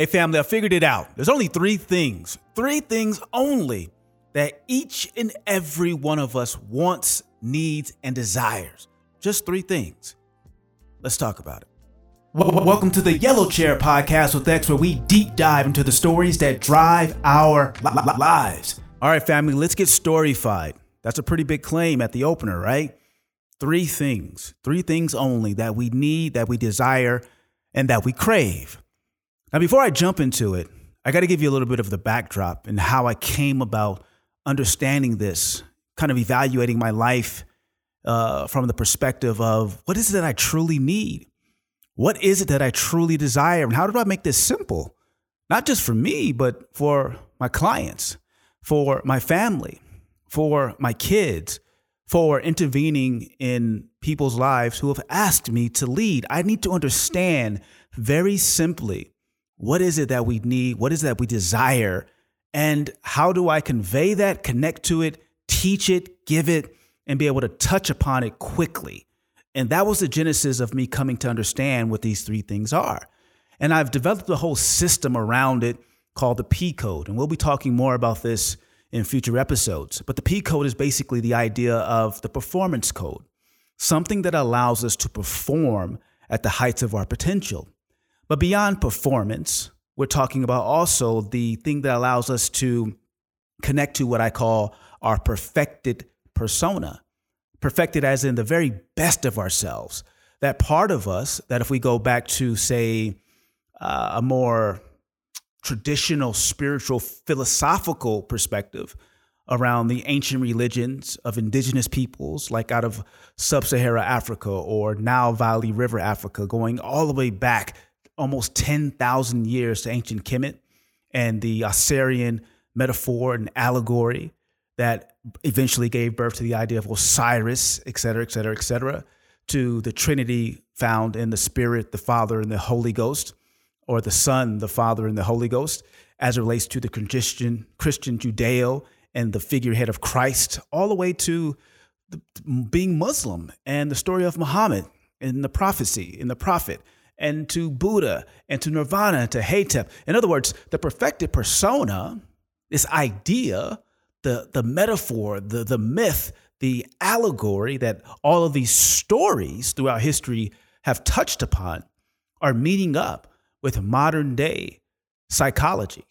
Hey, family, I figured it out. There's only three things, three things only that each and every one of us wants, needs, and desires. Just three things. Let's talk about it. Welcome to the Yellow Chair Podcast with X, where we deep dive into the stories that drive our lives. All right, family, let's get storified. That's a pretty big claim at the opener, right? Three things, three things only that we need, that we desire, and that we crave. Now, before I jump into it, I got to give you a little bit of the backdrop and how I came about understanding this, kind of evaluating my life uh, from the perspective of what is it that I truly need? What is it that I truly desire? And how do I make this simple? Not just for me, but for my clients, for my family, for my kids, for intervening in people's lives who have asked me to lead. I need to understand very simply what is it that we need? What is it that we desire? And how do I convey that, connect to it, teach it, give it, and be able to touch upon it quickly? And that was the genesis of me coming to understand what these three things are. And I've developed a whole system around it called the P code. And we'll be talking more about this in future episodes. But the P code is basically the idea of the performance code, something that allows us to perform at the heights of our potential. But beyond performance, we're talking about also the thing that allows us to connect to what I call our perfected persona. Perfected as in the very best of ourselves. That part of us that if we go back to, say, uh, a more traditional spiritual philosophical perspective around the ancient religions of indigenous peoples, like out of sub Sahara Africa or Nile Valley River Africa, going all the way back almost 10,000 years to ancient Kemet and the Osirian metaphor and allegory that eventually gave birth to the idea of Osiris, et cetera, et cetera, et cetera, to the Trinity found in the Spirit, the Father, and the Holy Ghost, or the Son, the Father, and the Holy Ghost, as it relates to the Christian, Christian Judeo and the figurehead of Christ, all the way to the, being Muslim and the story of Muhammad and the prophecy and the prophet and to Buddha and to Nirvana and to Hetep. In other words, the perfected persona, this idea, the, the metaphor, the, the myth, the allegory that all of these stories throughout history have touched upon are meeting up with modern day psychology,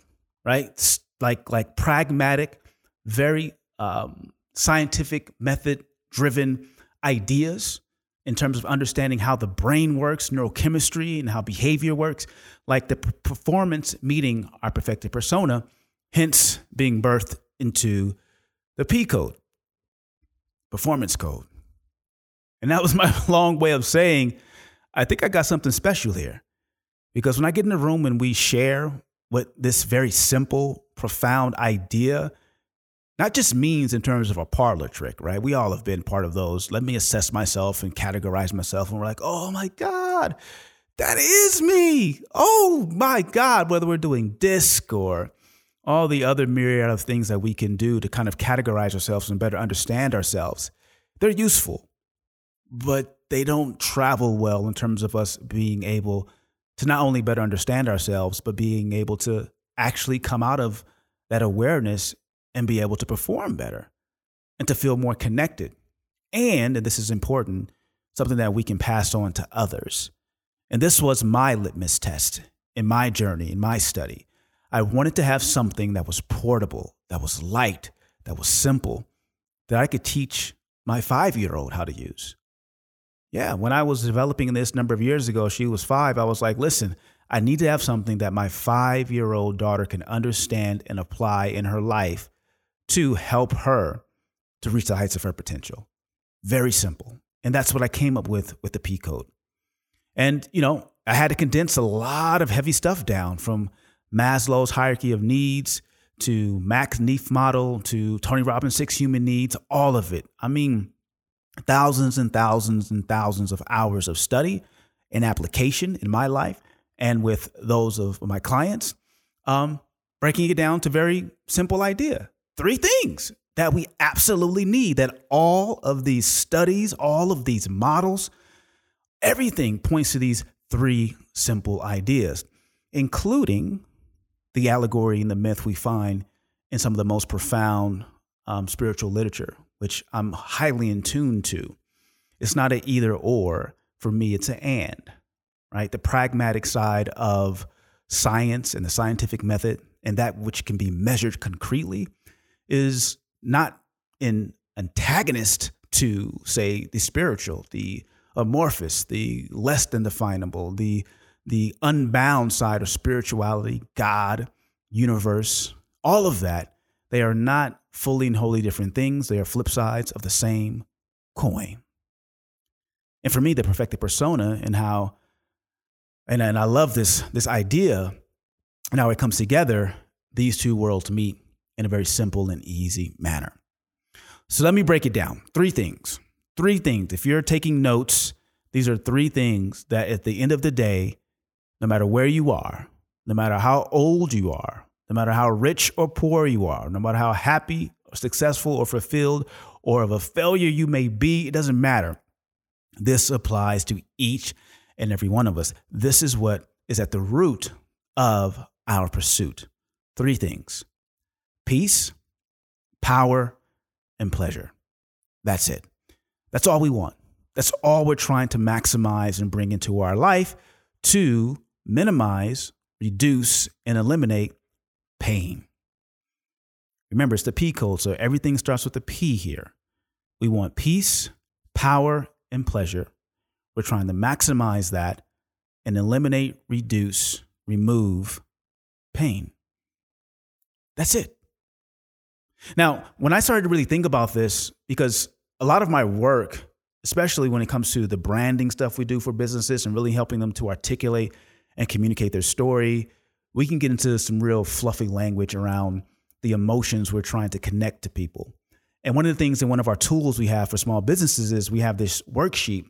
right? Like, like pragmatic, very um, scientific method driven ideas in terms of understanding how the brain works, neurochemistry, and how behavior works, like the performance meeting our perfected persona, hence being birthed into the P code, performance code. And that was my long way of saying, I think I got something special here. Because when I get in the room and we share what this very simple, profound idea not just means in terms of a parlor trick, right? We all have been part of those. Let me assess myself and categorize myself. And we're like, oh my God, that is me. Oh my God, whether we're doing DISC or all the other myriad of things that we can do to kind of categorize ourselves and better understand ourselves, they're useful, but they don't travel well in terms of us being able to not only better understand ourselves, but being able to actually come out of that awareness and be able to perform better and to feel more connected. And, and this is important, something that we can pass on to others. And this was my litmus test in my journey, in my study. I wanted to have something that was portable, that was light, that was simple, that I could teach my five year old how to use. Yeah, when I was developing this number of years ago, she was five, I was like, listen, I need to have something that my five year old daughter can understand and apply in her life to help her to reach the heights of her potential. Very simple. And that's what I came up with with the P code. And, you know, I had to condense a lot of heavy stuff down from Maslow's hierarchy of needs to Max Neef model to Tony Robbins' six human needs, all of it. I mean, thousands and thousands and thousands of hours of study and application in my life and with those of my clients, um, breaking it down to very simple idea three things that we absolutely need that all of these studies, all of these models, everything points to these three simple ideas. including the allegory and the myth we find in some of the most profound um, spiritual literature, which I'm highly in tune to. It's not an either or. For me, it's an and, right? The pragmatic side of science and the scientific method and that which can be measured concretely is not in antagonist to, say, the spiritual, the amorphous, the less than definable, the the unbound side of spirituality, God, universe, all of that, they are not fully and wholly different things. They are flip sides of the same coin. And for me, the perfected persona and how, and, and I love this, this idea and how it comes together, these two worlds meet in a very simple and easy manner. So let me break it down. Three things. Three things. If you're taking notes, these are three things that at the end of the day, no matter where you are, no matter how old you are, no matter how rich or poor you are, no matter how happy, or successful, or fulfilled, or of a failure you may be, it doesn't matter. This applies to each and every one of us. This is what is at the root of our pursuit. Three things peace, power, and pleasure. That's it. That's all we want. That's all we're trying to maximize and bring into our life to minimize, reduce, and eliminate pain. Remember, it's the P code, so everything starts with the P here. We want peace, power, and pleasure. We're trying to maximize that and eliminate, reduce, remove pain. That's it. Now, when I started to really think about this, because a lot of my work, especially when it comes to the branding stuff we do for businesses and really helping them to articulate and communicate their story, we can get into some real fluffy language around the emotions we're trying to connect to people. And one of the things in one of our tools we have for small businesses is we have this worksheet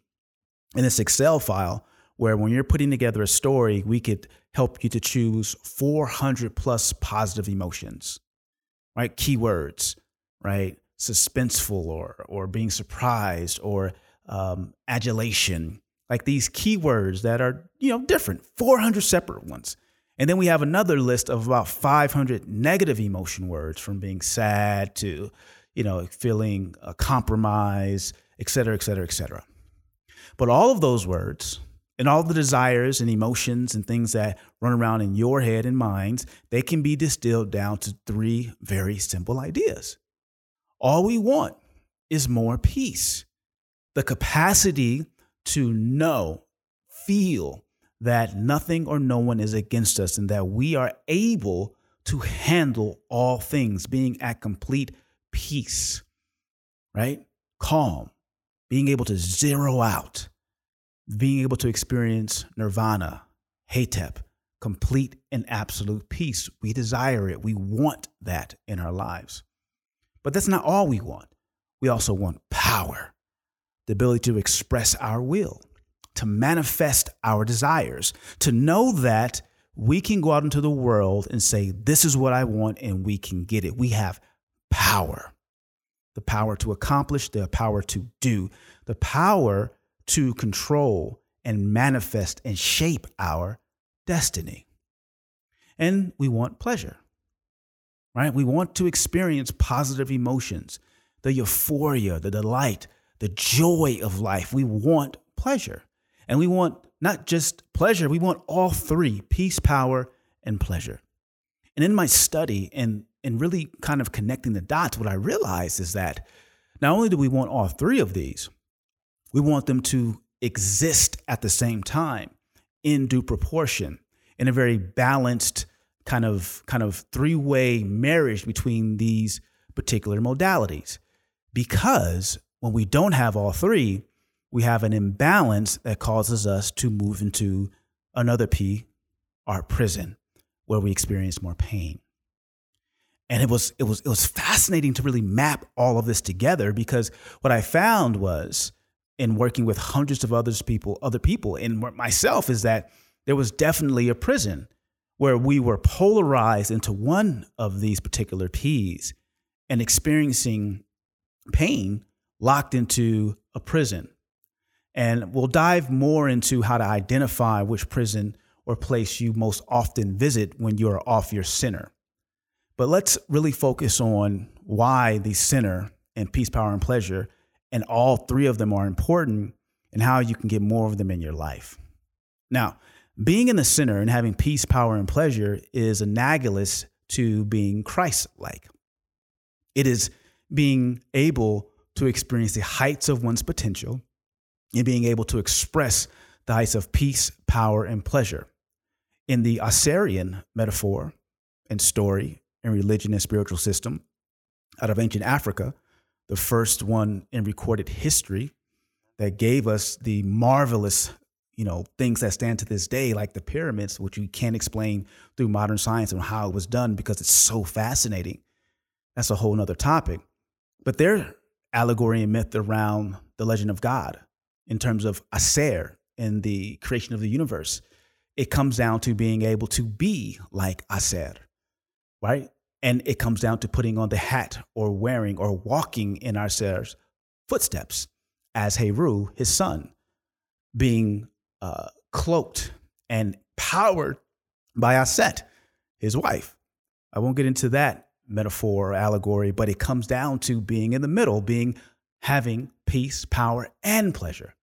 in this Excel file where when you're putting together a story, we could help you to choose 400 plus positive emotions, right? Keywords, right? Suspenseful or, or being surprised or um, adulation, like these keywords that are, you know, different, 400 separate ones. And then we have another list of about 500 negative emotion words from being sad to, you know, feeling a compromise, et cetera, et cetera, et cetera. But all of those words and all the desires and emotions and things that run around in your head and minds, they can be distilled down to three very simple ideas. All we want is more peace, the capacity to know, feel that nothing or no one is against us and that we are able to handle all things, being at complete peace, right? Calm, being able to zero out, being able to experience nirvana, hetep, complete and absolute peace. We desire it. We want that in our lives. But that's not all we want. We also want power, the ability to express our will, to manifest our desires, to know that we can go out into the world and say, This is what I want, and we can get it. We have power the power to accomplish, the power to do, the power to control and manifest and shape our destiny. And we want pleasure, right? We want to experience positive emotions, the euphoria, the delight, the joy of life. We want pleasure. And we want not just pleasure, we want all three peace, power, and pleasure. And in my study and, and really kind of connecting the dots, what I realized is that not only do we want all three of these, we want them to exist at the same time in due proportion in a very balanced kind of kind of three-way marriage between these particular modalities because when we don't have all three we have an imbalance that causes us to move into another P, our prison, where we experience more pain. And it was it was it was fascinating to really map all of this together because what I found was in working with hundreds of others people, other people, and myself is that there was definitely a prison where we were polarized into one of these particular P's and experiencing pain locked into a prison. And we'll dive more into how to identify which prison or place you most often visit when you are off your center. But let's really focus on why the center and peace, power, and pleasure, and all three of them are important and how you can get more of them in your life. Now, being in the center and having peace, power, and pleasure is analogous to being Christ like. It is being able to experience the heights of one's potential and being able to express the heights of peace, power, and pleasure. In the Osirian metaphor and story, and religion and spiritual system out of ancient Africa, the first one in recorded history that gave us the marvelous, you know, things that stand to this day, like the pyramids, which we can't explain through modern science and how it was done because it's so fascinating. That's a whole nother topic. But their allegory and myth around the legend of God in terms of Aser and the creation of the universe, it comes down to being able to be like Aser right? And it comes down to putting on the hat or wearing or walking in our footsteps as Heru, his son, being uh, cloaked and powered by Aset, his wife. I won't get into that metaphor or allegory, but it comes down to being in the middle, being having peace, power, and pleasure.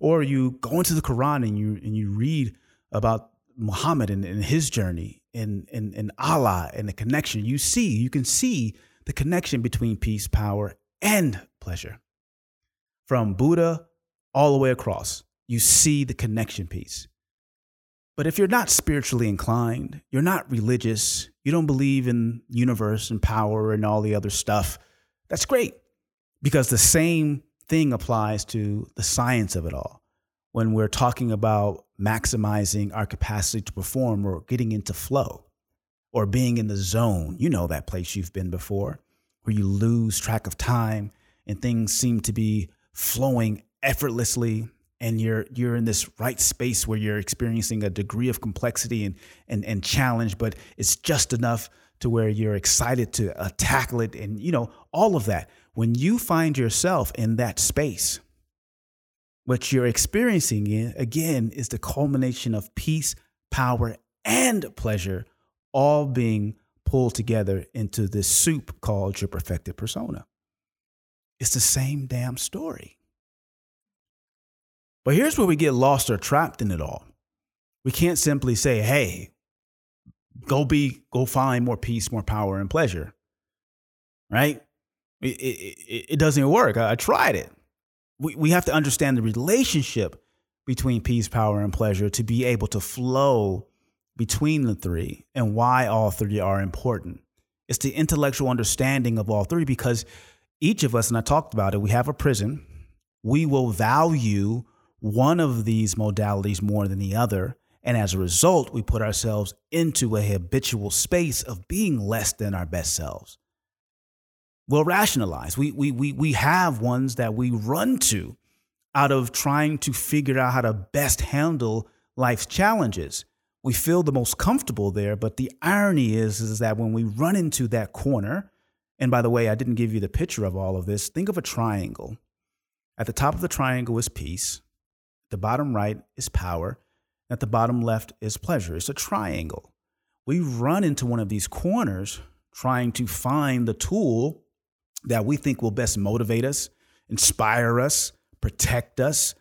Or you go into the Quran and you and you read about Muhammad and, and his journey in, in, in Allah and the connection. You see, you can see the connection between peace, power, and pleasure. From Buddha all the way across, you see the connection piece. But if you're not spiritually inclined, you're not religious, you don't believe in universe and power and all the other stuff, that's great because the same thing applies to the science of it all when we're talking about maximizing our capacity to perform or getting into flow or being in the zone. You know that place you've been before where you lose track of time and things seem to be flowing effortlessly and you're you're in this right space where you're experiencing a degree of complexity and and, and challenge but it's just enough to where you're excited to uh, tackle it and you know all of that when you find yourself in that space what you're experiencing again, is the culmination of peace, power, and pleasure all being pulled together into this soup called your perfected persona. It's the same damn story. But here's where we get lost or trapped in it all. We can't simply say, hey, go be, go find more peace, more power, and pleasure. Right? It, it, it doesn't work. I, I tried it we, we have to understand the relationship between peace, power, and pleasure to be able to flow between the three and why all three are important. It's the intellectual understanding of all three because each of us, and I talked about it, we have a prison. We will value one of these modalities more than the other. And as a result, we put ourselves into a habitual space of being less than our best selves will rationalize. We, we, we, we have ones that we run to out of trying to figure out how to best handle life's challenges. We feel the most comfortable there, but the irony is, is that when we run into that corner, and by the way, I didn't give you the picture of all of this. Think of a triangle. At the top of the triangle is peace. The bottom right is power. At the bottom left is pleasure. It's a triangle. We run into one of these corners trying to find the tool that we think will best motivate us, inspire us, protect us,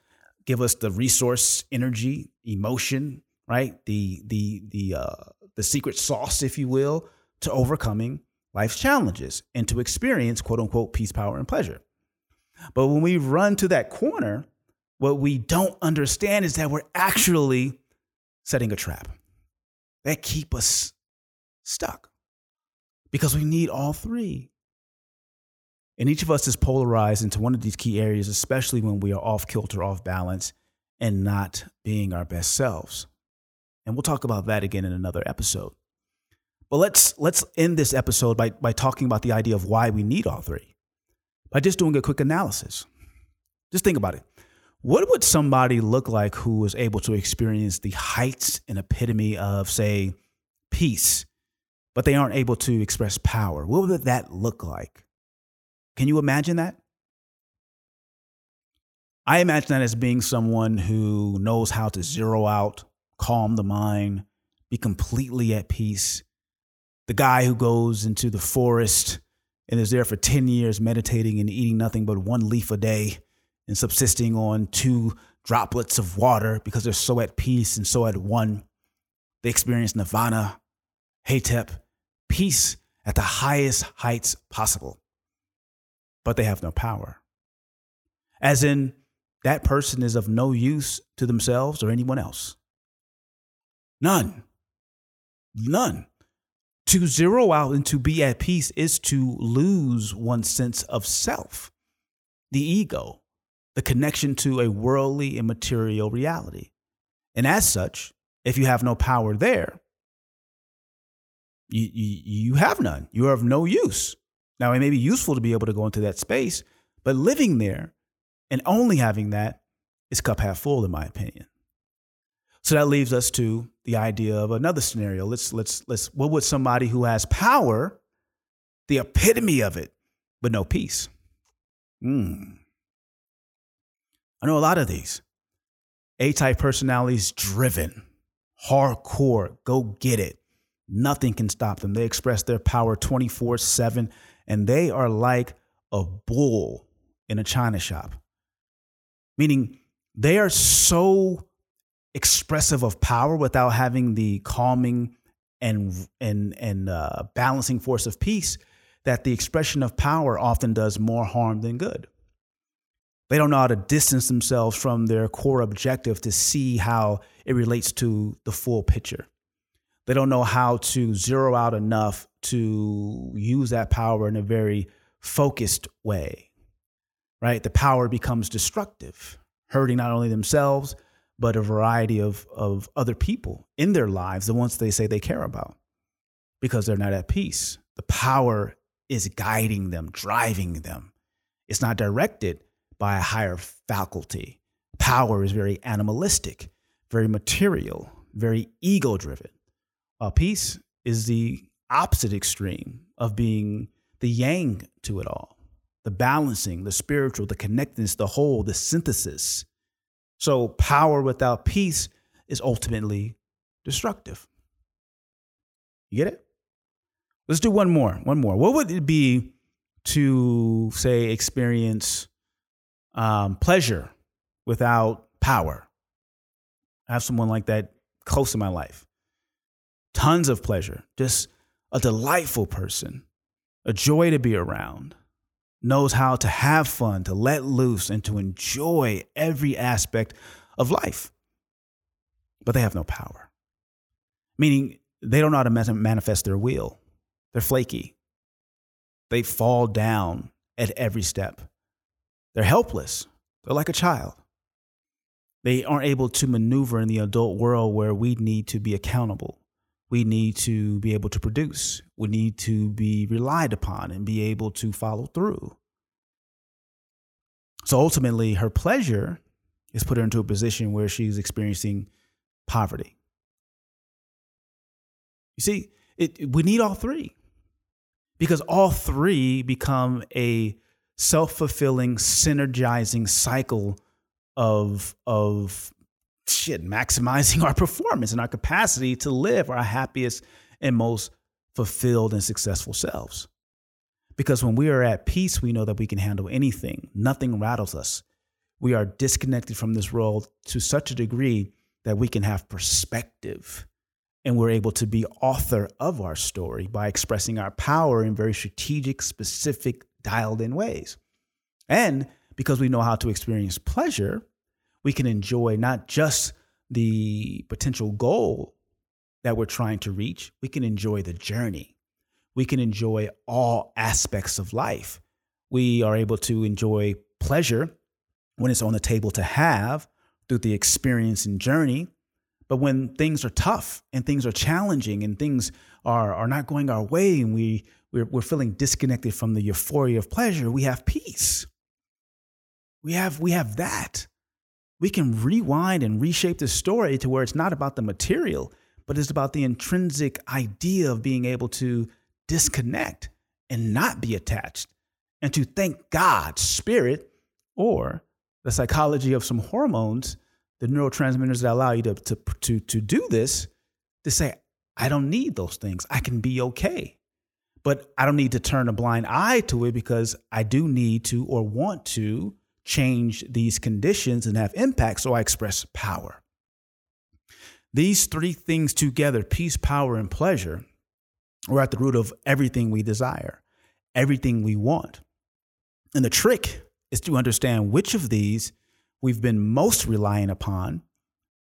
give us the resource, energy, emotion, right? The the the uh, the secret sauce, if you will, to overcoming life's challenges and to experience quote unquote peace, power, and pleasure. But when we run to that corner, what we don't understand is that we're actually setting a trap that keep us stuck because we need all three. And each of us is polarized into one of these key areas, especially when we are off kilter, off balance, and not being our best selves. And we'll talk about that again in another episode. But let's let's end this episode by, by talking about the idea of why we need all three. By just doing a quick analysis. Just think about it. What would somebody look like who was able to experience the heights and epitome of, say, peace, but they aren't able to express power? What would that look like? Can you imagine that? I imagine that as being someone who knows how to zero out, calm the mind, be completely at peace. The guy who goes into the forest and is there for 10 years meditating and eating nothing but one leaf a day and subsisting on two droplets of water because they're so at peace and so at one. They experience nirvana, hetep, peace at the highest heights possible. But they have no power. As in, that person is of no use to themselves or anyone else. None. None. To zero out and to be at peace is to lose one's sense of self, the ego, the connection to a worldly and material reality. And as such, if you have no power there, you, you, you have none. You are of no use. Now, it may be useful to be able to go into that space, but living there and only having that is cup half full, in my opinion. So that leaves us to the idea of another scenario. Let's let's let's what would somebody who has power, the epitome of it, but no peace? Hmm. I know a lot of these. A type personalities driven, hardcore, go get it. Nothing can stop them. They express their power 24 7, and they are like a bull in a china shop. Meaning, they are so expressive of power without having the calming and and and uh, balancing force of peace that the expression of power often does more harm than good. They don't know how to distance themselves from their core objective to see how it relates to the full picture. They don't know how to zero out enough to use that power in a very focused way. Right? The power becomes destructive, hurting not only themselves, but a variety of, of other people in their lives, the ones they say they care about, because they're not at peace. The power is guiding them, driving them. It's not directed by a higher faculty. Power is very animalistic, very material, very ego driven. Uh, peace is the opposite extreme of being the yang to it all the balancing, the spiritual, the connectedness, the whole, the synthesis. So, power without peace is ultimately destructive. You get it? Let's do one more. One more. What would it be to, say, experience um, pleasure without power? I have someone like that close in my life. Tons of pleasure, just a delightful person, a joy to be around knows how to have fun, to let loose, and to enjoy every aspect of life. But they have no power, meaning they don't know how to manifest their will. They're flaky. They fall down at every step. They're helpless. They're like a child. They aren't able to maneuver in the adult world where we need to be accountable. We need to be able to produce. We need to be relied upon and be able to follow through. So ultimately, her pleasure is put her into a position where she's experiencing poverty. You see, it, we need all three because all three become a self fulfilling, synergizing cycle of, of shit, maximizing our performance and our capacity to live our happiest and most fulfilled and successful selves. Because when we are at peace, we know that we can handle anything, nothing rattles us. We are disconnected from this world to such a degree that we can have perspective and we're able to be author of our story by expressing our power in very strategic, specific, dialed in ways. And because we know how to experience pleasure, we can enjoy not just the potential goal that we're trying to reach, we can enjoy the journey. We can enjoy all aspects of life. We are able to enjoy pleasure when it's on the table to have through the experience and journey. But when things are tough and things are challenging and things are, are not going our way and we, we're, we're feeling disconnected from the euphoria of pleasure, we have peace. We have, we have that we can rewind and reshape the story to where it's not about the material, but it's about the intrinsic idea of being able to disconnect and not be attached and to thank God, spirit, or the psychology of some hormones the neurotransmitters that allow you to, to, to, to do this, to say, I don't need those things. I can be okay. But I don't need to turn a blind eye to it because I do need to or want to change these conditions and have impact. So I express power. These three things together peace, power, and pleasure are at the root of everything we desire, everything we want. And the trick is to understand which of these we've been most relying upon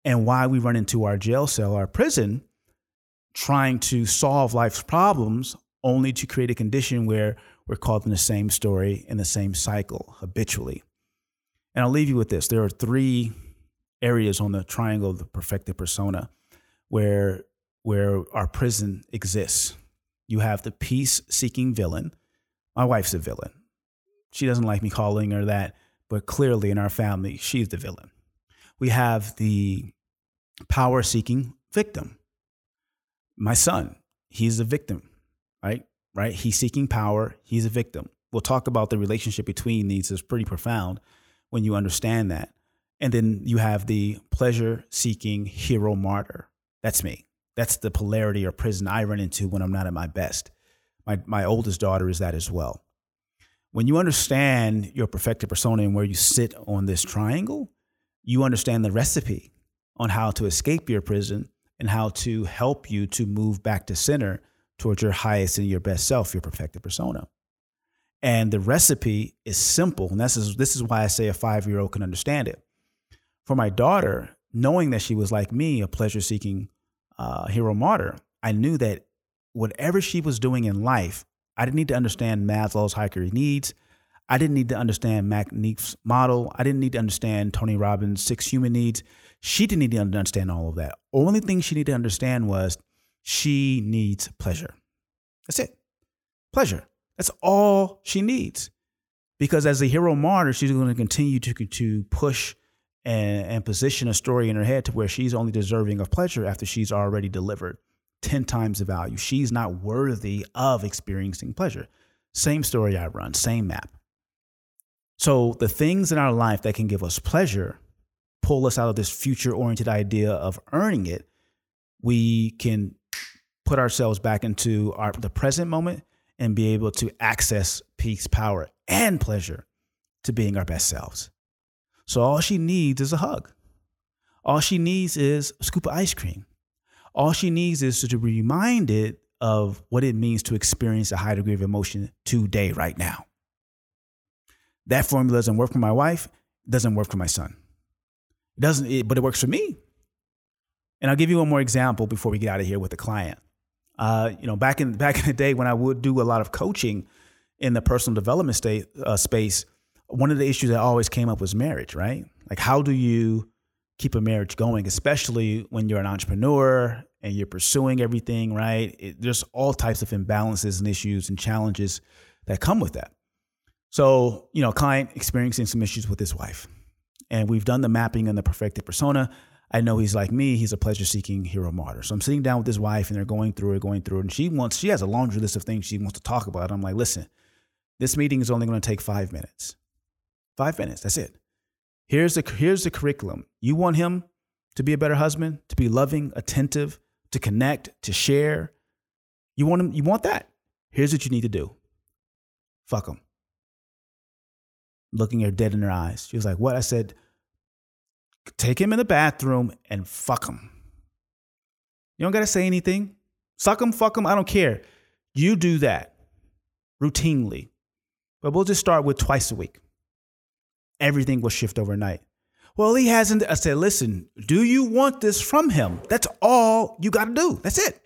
and why we run into our jail cell, our prison, trying to solve life's problems only to create a condition where we're caught in the same story in the same cycle habitually. And I'll leave you with this. There are three areas on the triangle of the perfected persona where where our prison exists. You have the peace seeking villain. My wife's a villain. She doesn't like me calling her that, but clearly in our family, she's the villain. We have the power seeking victim. My son, he's a victim, right? Right? He's seeking power, he's a victim. We'll talk about the relationship between these, it's pretty profound when you understand that. And then you have the pleasure seeking hero martyr. That's me. That's the polarity or prison I run into when I'm not at my best. My, my oldest daughter is that as well. When you understand your perfected persona and where you sit on this triangle, you understand the recipe on how to escape your prison and how to help you to move back to center towards your highest and your best self, your perfected persona. And the recipe is simple. And this is, this is why I say a five year old can understand it for my daughter, knowing that she was like me, a pleasure seeking uh, hero martyr, I knew that whatever she was doing in life, I didn't need to understand Maslow's hierarchy needs. I didn't need to understand Max Neef's model. I didn't need to understand Tony Robbins' six human needs. She didn't need to understand all of that. Only thing she needed to understand was she needs pleasure. That's it. Pleasure. That's all she needs. Because as a hero martyr, she's going to continue to, to push and, and position a story in her head to where she's only deserving of pleasure after she's already delivered 10 times the value. She's not worthy of experiencing pleasure. Same story I run, same map. So the things in our life that can give us pleasure pull us out of this future oriented idea of earning it. We can put ourselves back into our the present moment and be able to access peace, power, and pleasure to being our best selves. So all she needs is a hug. All she needs is a scoop of ice cream. All she needs is to be reminded of what it means to experience a high degree of emotion today, right now. That formula doesn't work for my wife, doesn't work for my son. It doesn't, it, but it works for me. And I'll give you one more example before we get out of here with the client. Uh, you know, back in back in the day when I would do a lot of coaching in the personal development state uh, space, one of the issues that always came up was marriage, right? Like, how do you keep a marriage going, especially when you're an entrepreneur and you're pursuing everything, right? It, there's all types of imbalances and issues and challenges that come with that. So, you know, client experiencing some issues with his wife. And we've done the mapping and the perfected persona. I know he's like me, he's a pleasure seeking hero martyr. So I'm sitting down with his wife and they're going through it, going through it. And she wants, she has a laundry list of things she wants to talk about. I'm like, listen, this meeting is only going to take five minutes. Five minutes. That's it. Here's the here's the curriculum. You want him to be a better husband, to be loving, attentive, to connect, to share. You want him. You want that. Here's what you need to do. Fuck him. Looking her dead in her eyes. She was like, "What?" I said, "Take him in the bathroom and fuck him. You don't gotta say anything. Suck him, fuck him. I don't care. You do that routinely, but we'll just start with twice a week." everything will shift overnight. Well, he hasn't. I said, listen, do you want this from him? That's all you got to do. That's it.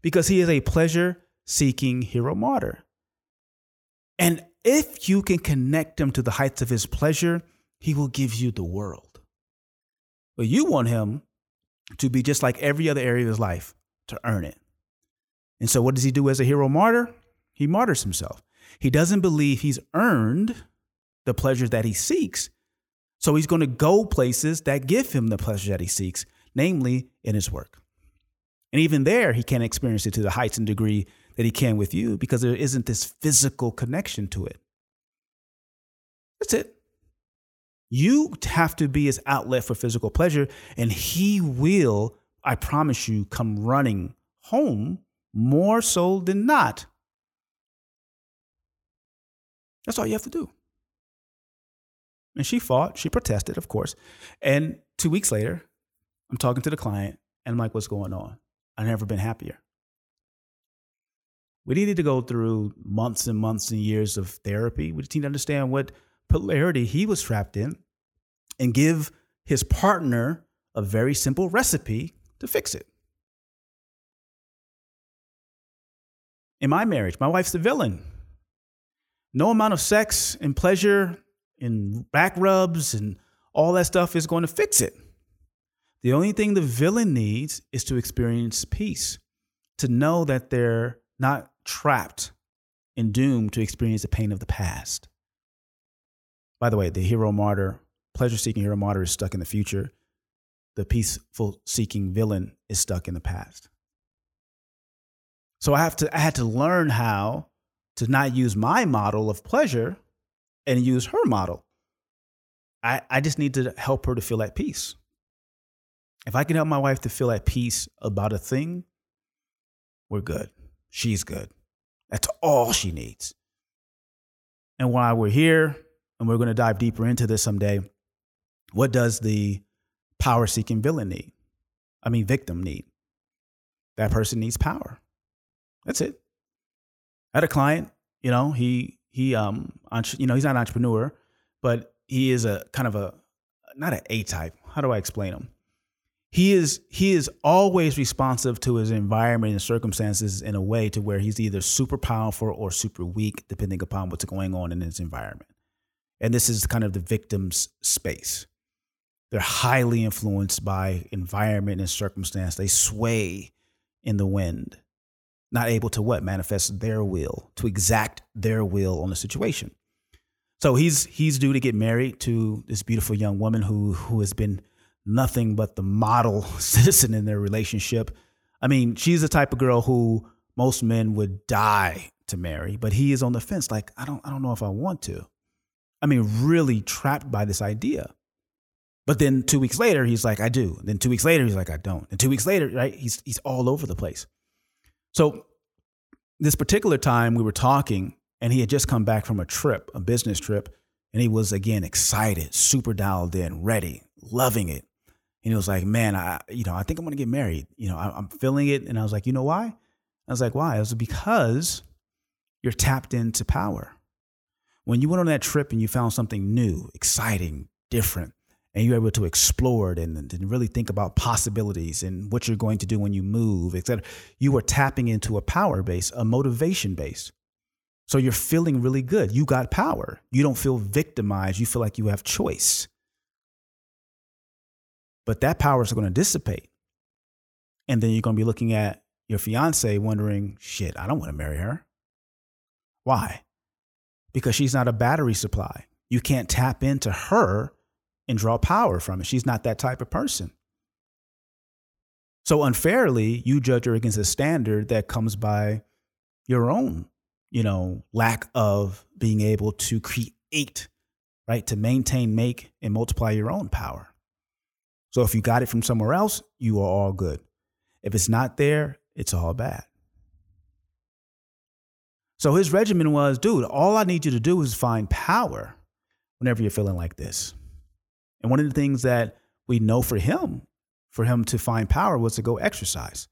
Because he is a pleasure seeking hero martyr. And if you can connect him to the heights of his pleasure, he will give you the world. But you want him to be just like every other area of his life to earn it. And so, what does he do as a hero martyr? He martyrs himself. He doesn't believe he's earned the pleasures that he seeks. So he's going to go places that give him the pleasure that he seeks, namely in his work. And even there, he can't experience it to the heights and degree that he can with you because there isn't this physical connection to it. That's it. You have to be his outlet for physical pleasure, and he will, I promise you, come running home more so than not. That's all you have to do. And she fought, she protested, of course. And two weeks later, I'm talking to the client, and I'm like, what's going on? I've never been happier. We needed to go through months and months and years of therapy. We just need to understand what polarity he was trapped in and give his partner a very simple recipe to fix it. In my marriage, my wife's the villain. No amount of sex and pleasure and back rubs and all that stuff is going to fix it. The only thing the villain needs is to experience peace, to know that they're not trapped and doomed to experience the pain of the past. By the way, the hero martyr, pleasure seeking hero martyr is stuck in the future. The peaceful seeking villain is stuck in the past. So I have to I had to learn how to not use my model of pleasure and use her model. I, I just need to help her to feel at peace. If I can help my wife to feel at peace about a thing, we're good. She's good. That's all she needs. And while we're here, and we're going to dive deeper into this someday, what does the power seeking villain need? I mean, victim need. That person needs power. That's it. I had a client, you know, he, he, um, you know, he's not an entrepreneur, but he is a kind of a, not an A type. How do I explain him? he is he is always responsive to his environment and circumstances in a way to where he's either super powerful or super weak depending upon what's going on in his environment and this is kind of the victim's space. They're highly influenced by environment and circumstance. They sway in the wind not able to what? Manifest their will to exact their will on the situation. So he's he's due to get married to this beautiful young woman who who has been nothing but the model citizen in their relationship. I mean, she's the type of girl who most men would die to marry, but he is on the fence. Like, I don't I don't know if I want to. I mean, really trapped by this idea. But then 2 weeks later he's like, I do. Then 2 weeks later he's like, I don't. And 2 weeks later, right? He's he's all over the place. So this particular time we were talking and he had just come back from a trip, a business trip, and he was again excited, super dialed in, ready, loving it. And he was like, man, I, you know, I think I'm to get married. You know, I, I'm feeling it. And I was like, you know why? I was like, why? It was because you're tapped into power. When you went on that trip and you found something new, exciting, different, and you're able to explore it and, and really think about possibilities and what you're going to do when you move, etc., you are tapping into a power base, a motivation base. So you're feeling really good. You got power. You don't feel victimized. You feel like you have choice. But that power is going to dissipate. And then you're going to be looking at your fiance wondering, shit, I don't want to marry her. Why? Because she's not a battery supply. You can't tap into her and draw power from it. She's not that type of person. So unfairly, you judge her against a standard that comes by your own, you know, lack of being able to create, right? To maintain, make, and multiply your own power. So if you got it from somewhere else, you are all good. If it's not there, it's all bad. So his regimen was, dude, all I need you to do is find power whenever you're feeling like this. And one of the things that we know for him, for him to find power was to go exercise.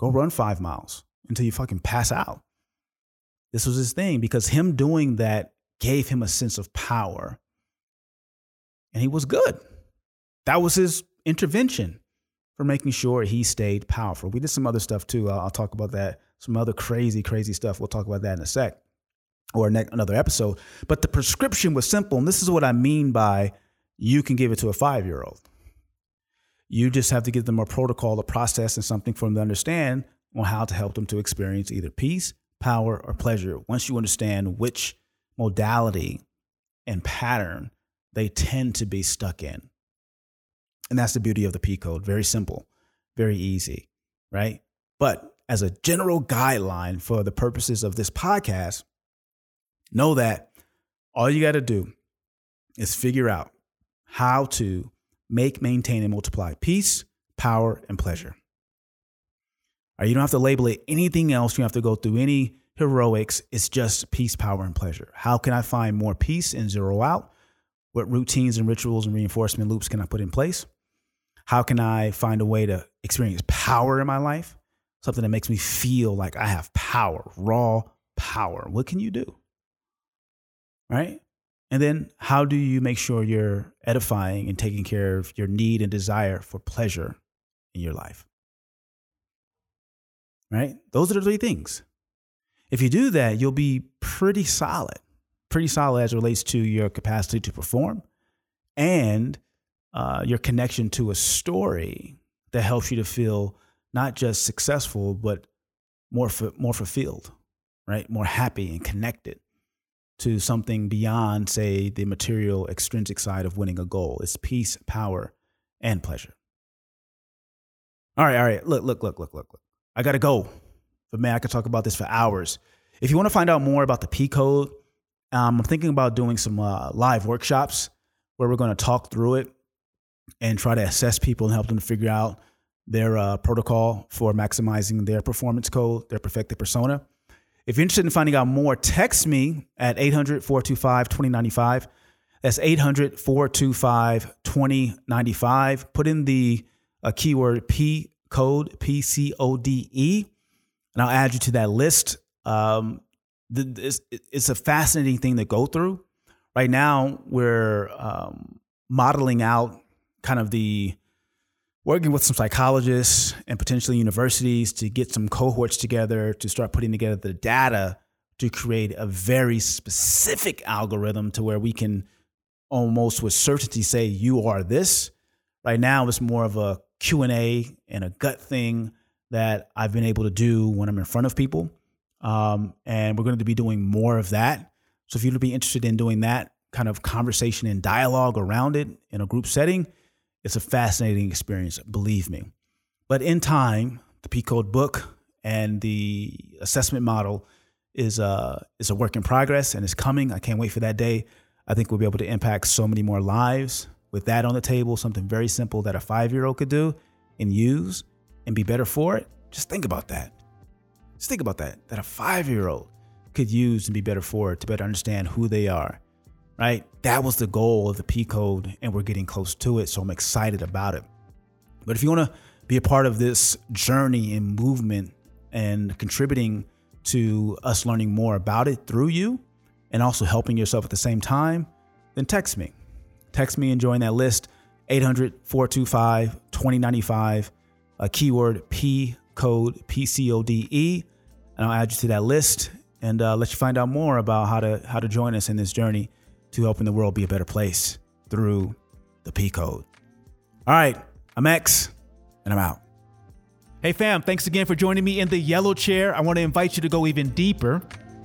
Go run five miles until you fucking pass out. This was his thing because him doing that gave him a sense of power. And he was good. That was his intervention for making sure he stayed powerful. We did some other stuff too. I'll, talk about that. Some other crazy, crazy stuff. We'll talk about that in a sec or ne- another episode. But the prescription was simple. And this is what I mean by you can give it to a five year old. You just have to give them a protocol, a process, and something for them to understand on how to help them to experience either peace, power, or pleasure. Once you understand which modality and pattern they tend to be stuck in. And that's the beauty of the P code. Very simple, very easy, right? But as a general guideline for the purposes of this podcast, know that all you got to do is figure out how to make, maintain, and multiply peace, power, and pleasure. Right, you don't have to label it anything else. You don't have to go through any heroics. It's just peace, power, and pleasure. How can I find more peace and zero out? What routines and rituals and reinforcement loops can I put in place? How can I find a way to experience power in my life? Something that makes me feel like I have power, raw power. What can you do? Right? And then how do you make sure you're edifying and taking care of your need and desire for pleasure in your life? Right? Those are the three things. If you do that, you'll be pretty solid, pretty solid as it relates to your capacity to perform and uh, your connection to a story that helps you to feel not just successful, but more, more fulfilled, right? More happy and connected to something beyond, say, the material extrinsic side of winning a goal. It's peace, power, and pleasure. All right, all right. Look, look, look, look, look, look. I got to go. But man, I could talk about this for hours. If you want to find out more about the P code, um, I'm thinking about doing some uh, live workshops where we're going to talk through it and try to assess people and help them to figure out their uh, protocol for maximizing their performance code, their perfected persona. If you're interested in finding out more, text me at 800 425 2095. That's 800 425 2095. Put in the uh, keyword P code, P C O D E, and I'll add you to that list. Um, it's, it's, a fascinating thing to go through. Right now, we're um, modeling out kind of the working with some psychologists and potentially universities to get some cohorts together to start putting together the data to create a very specific algorithm to where we can almost with certainty say you are this. Right now it's more of a q&a and a gut thing that i've been able to do when i'm in front of people. Um, and we're going to be doing more of that. So if you'd be interested in doing that kind of conversation and dialogue around it in a group setting it's a fascinating experience, believe me. But in time, the P Code book and the assessment model is a, uh, is a work in progress and it's coming. I can't wait for that day. I think we'll be able to impact so many more lives with that on the table, something very simple that a five year old could do and use and be better for it. Just think about that. Just think about that, that a five year old could use and be better for it to better understand who they are right? That was the goal of the P code, and we're getting close to it. So I'm excited about it. But if you want to be a part of this journey and movement and contributing to us learning more about it through you and also helping yourself at the same time, then text me. Text me and join that list 800 425 2095, a keyword P code P C O D E, and I'll add you to that list and uh, let you find out more about how to how to join us in this journey to helping the world be a better place through the P code. All right, I'm X, and I'm out. Hey, fam, thanks again for joining me in the yellow chair. I want to invite you to go even deeper,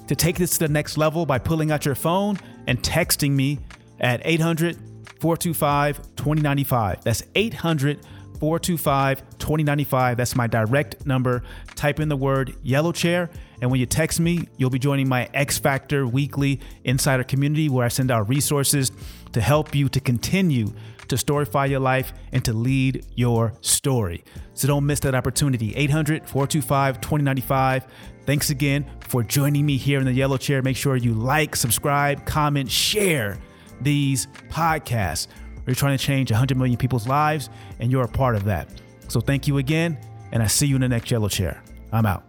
to take this to the next level by pulling out your phone and texting me at 800 425 2095. That's 800 425 2095. That's my direct number. Type in the word yellow chair. And when you text me, you'll be joining my X Factor weekly insider community where I send out resources to help you to continue to storify your life and to lead your story. So don't miss that opportunity. 800 425 2095. Thanks again for joining me here in the yellow chair. Make sure you like, subscribe, comment, share these podcasts. We're trying to change 100 million people's lives, and you're a part of that. So thank you again, and I see you in the next yellow chair. I'm out.